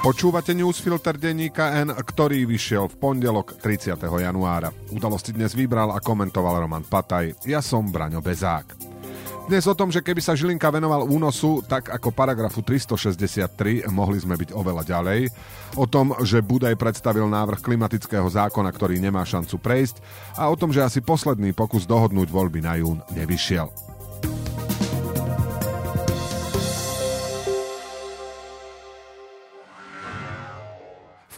Počúvate newsfilter denníka N, ktorý vyšiel v pondelok 30. januára. Udalosti dnes vybral a komentoval Roman Pataj. Ja som Braňo Bezák. Dnes o tom, že keby sa Žilinka venoval únosu, tak ako paragrafu 363 mohli sme byť oveľa ďalej. O tom, že Budaj predstavil návrh klimatického zákona, ktorý nemá šancu prejsť. A o tom, že asi posledný pokus dohodnúť voľby na jún nevyšiel.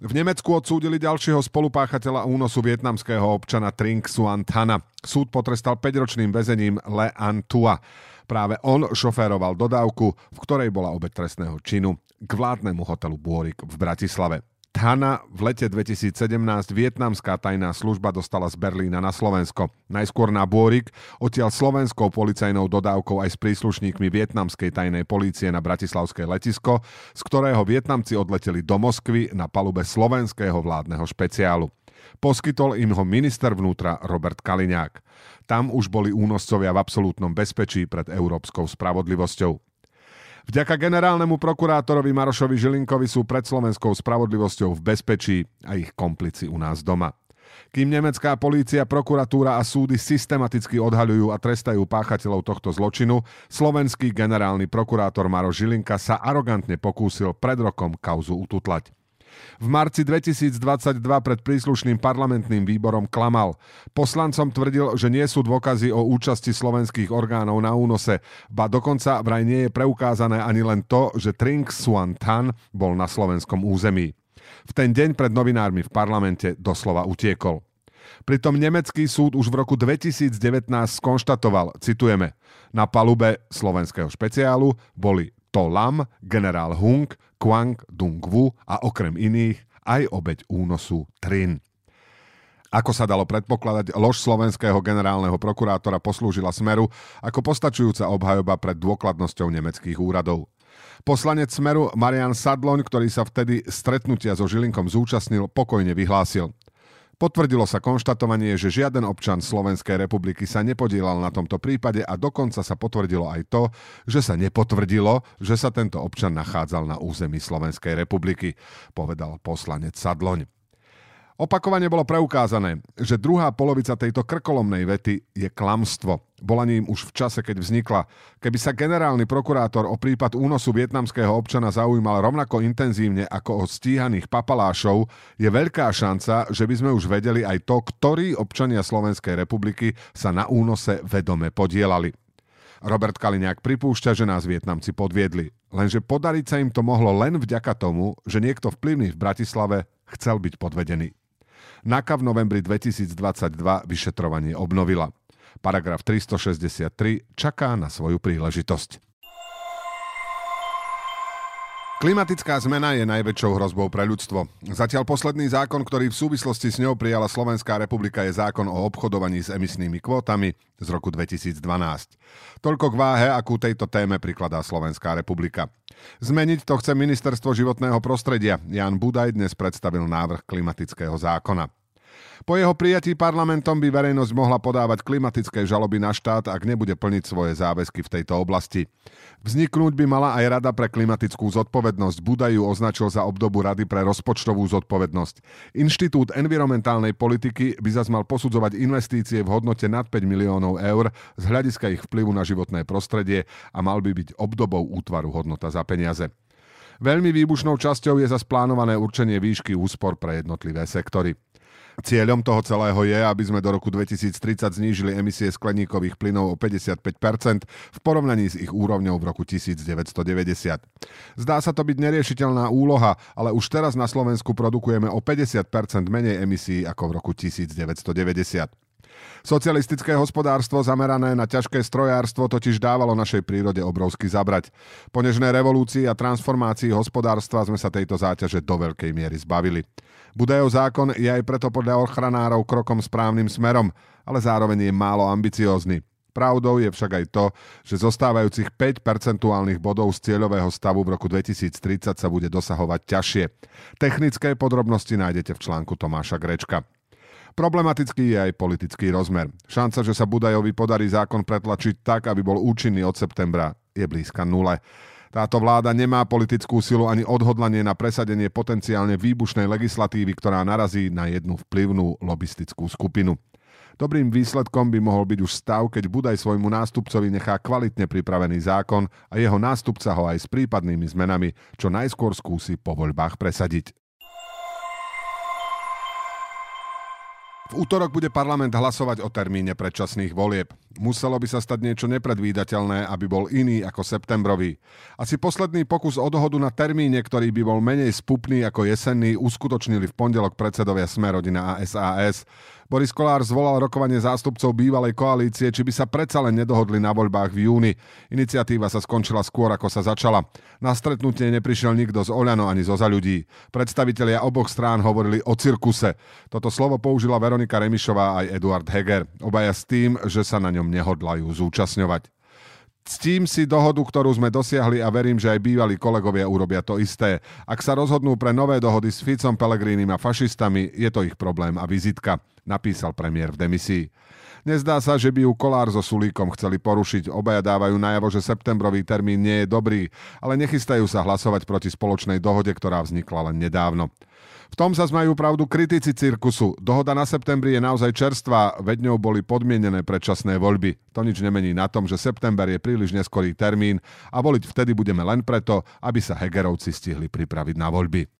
V Nemecku odsúdili ďalšieho spolupáchateľa únosu vietnamského občana Trinh Xuan Thana. Súd potrestal 5-ročným väzením Le An Tua. Práve on šoféroval dodávku, v ktorej bola obec trestného činu k vládnemu hotelu Bôrik v Bratislave. Thana v lete 2017 vietnamská tajná služba dostala z Berlína na Slovensko. Najskôr na Bôrik, odtiaľ slovenskou policajnou dodávkou aj s príslušníkmi vietnamskej tajnej polície na Bratislavské letisko, z ktorého Vietnamci odleteli do Moskvy na palube slovenského vládneho špeciálu. Poskytol im ho minister vnútra Robert Kaliňák. Tam už boli únoscovia v absolútnom bezpečí pred európskou spravodlivosťou. Vďaka generálnemu prokurátorovi Marošovi Žilinkovi sú pred slovenskou spravodlivosťou v bezpečí a ich komplici u nás doma. Kým nemecká polícia, prokuratúra a súdy systematicky odhaľujú a trestajú páchateľov tohto zločinu, slovenský generálny prokurátor Maroš Žilinka sa arogantne pokúsil pred rokom kauzu ututlať. V marci 2022 pred príslušným parlamentným výborom klamal. Poslancom tvrdil, že nie sú dôkazy o účasti slovenských orgánov na únose, ba dokonca vraj nie je preukázané ani len to, že Trinh Xuan Tan bol na slovenskom území. V ten deň pred novinármi v parlamente doslova utiekol. Pritom nemecký súd už v roku 2019 skonštatoval, citujeme, na palube slovenského špeciálu boli To Lam, generál Hung, Kwang Dung-Wu a okrem iných aj obeď únosu Trin. Ako sa dalo predpokladať, lož slovenského generálneho prokurátora poslúžila Smeru ako postačujúca obhajoba pred dôkladnosťou nemeckých úradov. Poslanec Smeru Marian Sadloň, ktorý sa vtedy stretnutia so Žilinkom zúčastnil, pokojne vyhlásil. Potvrdilo sa konštatovanie, že žiaden občan Slovenskej republiky sa nepodielal na tomto prípade a dokonca sa potvrdilo aj to, že sa nepotvrdilo, že sa tento občan nachádzal na území Slovenskej republiky, povedal poslanec Sadloň. Opakovane bolo preukázané, že druhá polovica tejto krkolomnej vety je klamstvo. Bola ním už v čase, keď vznikla. Keby sa generálny prokurátor o prípad únosu vietnamského občana zaujímal rovnako intenzívne ako o stíhaných papalášov, je veľká šanca, že by sme už vedeli aj to, ktorí občania Slovenskej republiky sa na únose vedome podielali. Robert Kaliňák pripúšťa, že nás Vietnamci podviedli. Lenže podariť sa im to mohlo len vďaka tomu, že niekto vplyvný v Bratislave chcel byť podvedený. NAKA v novembri 2022 vyšetrovanie obnovila. Paragraf 363 čaká na svoju príležitosť. Klimatická zmena je najväčšou hrozbou pre ľudstvo. Zatiaľ posledný zákon, ktorý v súvislosti s ňou prijala Slovenská republika, je zákon o obchodovaní s emisnými kvótami z roku 2012. Toľko k váhe, akú tejto téme prikladá Slovenská republika. Zmeniť to chce Ministerstvo životného prostredia. Jan Budaj dnes predstavil návrh klimatického zákona. Po jeho prijatí parlamentom by verejnosť mohla podávať klimatické žaloby na štát, ak nebude plniť svoje záväzky v tejto oblasti. Vzniknúť by mala aj Rada pre klimatickú zodpovednosť. Budaju označil za obdobu Rady pre rozpočtovú zodpovednosť. Inštitút environmentálnej politiky by zas mal posudzovať investície v hodnote nad 5 miliónov eur z hľadiska ich vplyvu na životné prostredie a mal by byť obdobou útvaru hodnota za peniaze. Veľmi výbušnou časťou je zas plánované určenie výšky úspor pre jednotlivé sektory. Cieľom toho celého je, aby sme do roku 2030 znížili emisie skleníkových plynov o 55% v porovnaní s ich úrovňou v roku 1990. Zdá sa to byť neriešiteľná úloha, ale už teraz na Slovensku produkujeme o 50% menej emisí ako v roku 1990. Socialistické hospodárstvo zamerané na ťažké strojárstvo totiž dávalo našej prírode obrovsky zabrať. Po nežnej revolúcii a transformácii hospodárstva sme sa tejto záťaže do veľkej miery zbavili. Budajov zákon je aj preto podľa ochranárov krokom správnym smerom, ale zároveň je málo ambiciózny. Pravdou je však aj to, že zostávajúcich 5 percentuálnych bodov z cieľového stavu v roku 2030 sa bude dosahovať ťažšie. Technické podrobnosti nájdete v článku Tomáša Grečka. Problematický je aj politický rozmer. Šanca, že sa Budajovi podarí zákon pretlačiť tak, aby bol účinný od septembra, je blízka nule. Táto vláda nemá politickú silu ani odhodlanie na presadenie potenciálne výbušnej legislatívy, ktorá narazí na jednu vplyvnú lobistickú skupinu. Dobrým výsledkom by mohol byť už stav, keď Budaj svojmu nástupcovi nechá kvalitne pripravený zákon a jeho nástupca ho aj s prípadnými zmenami čo najskôr skúsi po voľbách presadiť. V útorok bude parlament hlasovať o termíne predčasných volieb. Muselo by sa stať niečo nepredvídateľné, aby bol iný ako septembrový. Asi posledný pokus o dohodu na termíne, ktorý by bol menej spupný ako jesenný, uskutočnili v pondelok predsedovia Smerodina a SAS. Boris Kolár zvolal rokovanie zástupcov bývalej koalície, či by sa predsa len nedohodli na voľbách v júni. Iniciatíva sa skončila skôr, ako sa začala. Na stretnutie neprišiel nikto z Oľano ani zo za ľudí. Predstavitelia oboch strán hovorili o cirkuse. Toto slovo použila Veronika Remišová aj Eduard Heger. Obaja s tým, že sa na ňom nehodlajú zúčastňovať. Ctím si dohodu, ktorú sme dosiahli a verím, že aj bývalí kolegovia urobia to isté. Ak sa rozhodnú pre nové dohody s Ficom, Pelegrínim a fašistami, je to ich problém a vizitka, napísal premiér v demisii. Nezdá sa, že by ju Kolár so Sulíkom chceli porušiť. Obaja dávajú najavo, že septembrový termín nie je dobrý, ale nechystajú sa hlasovať proti spoločnej dohode, ktorá vznikla len nedávno. V tom sa zmajú pravdu kritici cirkusu. Dohoda na septembri je naozaj čerstvá, veď ňou boli podmienené predčasné voľby. To nič nemení na tom, že september je príliš neskorý termín a voliť vtedy budeme len preto, aby sa Hegerovci stihli pripraviť na voľby.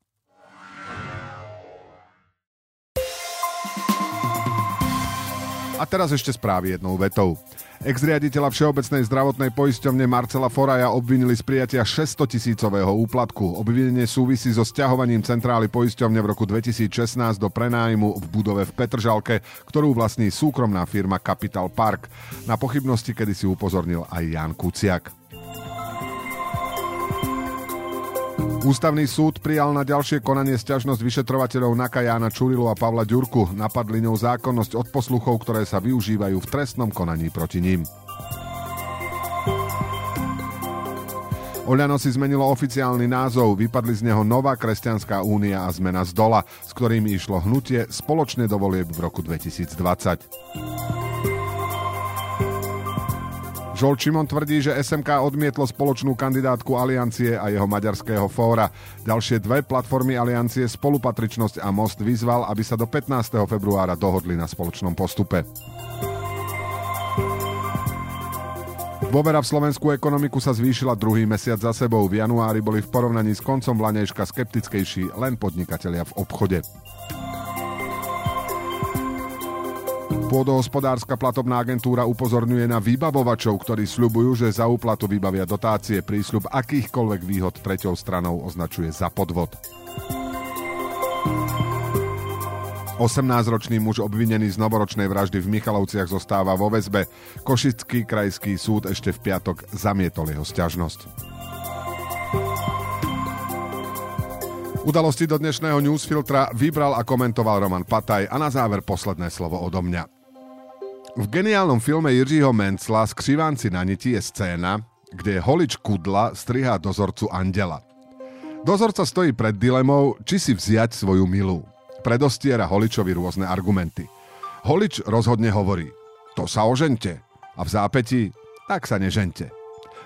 A teraz ešte správy jednou vetou. Ex-riaditeľa Všeobecnej zdravotnej poisťovne Marcela Foraja obvinili z prijatia 600 tisícového úplatku. Obvinenie súvisí so stiahovaním centrály poisťovne v roku 2016 do prenájmu v budove v Petržalke, ktorú vlastní súkromná firma Capital Park. Na pochybnosti kedy si upozornil aj Jan Kuciak. Ústavný súd prijal na ďalšie konanie sťažnosť vyšetrovateľov Naka Jána Čurilu a Pavla Ďurku. Napadli ňou zákonnosť od posluchov, ktoré sa využívajú v trestnom konaní proti ním. Oľano si zmenilo oficiálny názov, vypadli z neho Nová kresťanská únia a zmena z dola, s ktorými išlo hnutie spoločne do volieb v roku 2020. Žol Čimon tvrdí, že SMK odmietlo spoločnú kandidátku Aliancie a jeho maďarského fóra. Ďalšie dve platformy Aliancie Spolupatričnosť a Most vyzval, aby sa do 15. februára dohodli na spoločnom postupe. Dôvera v slovenskú ekonomiku sa zvýšila druhý mesiac za sebou. V januári boli v porovnaní s koncom Vlanejška skeptickejší len podnikatelia v obchode. Pôdohospodárska platobná agentúra upozorňuje na vybavovačov, ktorí sľubujú, že za úplatu vybavia dotácie. Prísľub akýchkoľvek výhod treťou stranou označuje za podvod. 18-ročný muž obvinený z novoročnej vraždy v Michalovciach zostáva vo väzbe. Košický krajský súd ešte v piatok zamietol jeho sťažnosť. Udalosti do dnešného newsfiltra vybral a komentoval Roman Pataj a na záver posledné slovo odo mňa. V geniálnom filme Jiřího Mencla Skřivánci na niti je scéna, kde holič Kudla strihá dozorcu Andela. Dozorca stojí pred dilemou, či si vziať svoju milú. Predostiera holičovi rôzne argumenty. Holič rozhodne hovorí, to sa ožente. A v zápäti, tak sa nežente.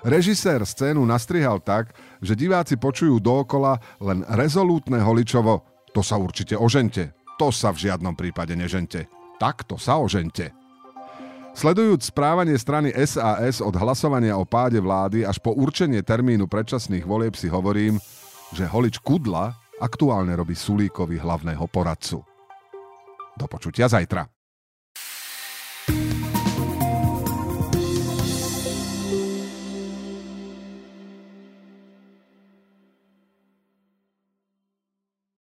Režisér scénu nastrihal tak, že diváci počujú dookola len rezolútne holičovo, to sa určite ožente, to sa v žiadnom prípade nežente, takto sa ožente. Sledujúc správanie strany SAS od hlasovania o páde vlády až po určenie termínu predčasných volieb si hovorím, že holič Kudla aktuálne robí Sulíkovi hlavného poradcu. Do počutia zajtra.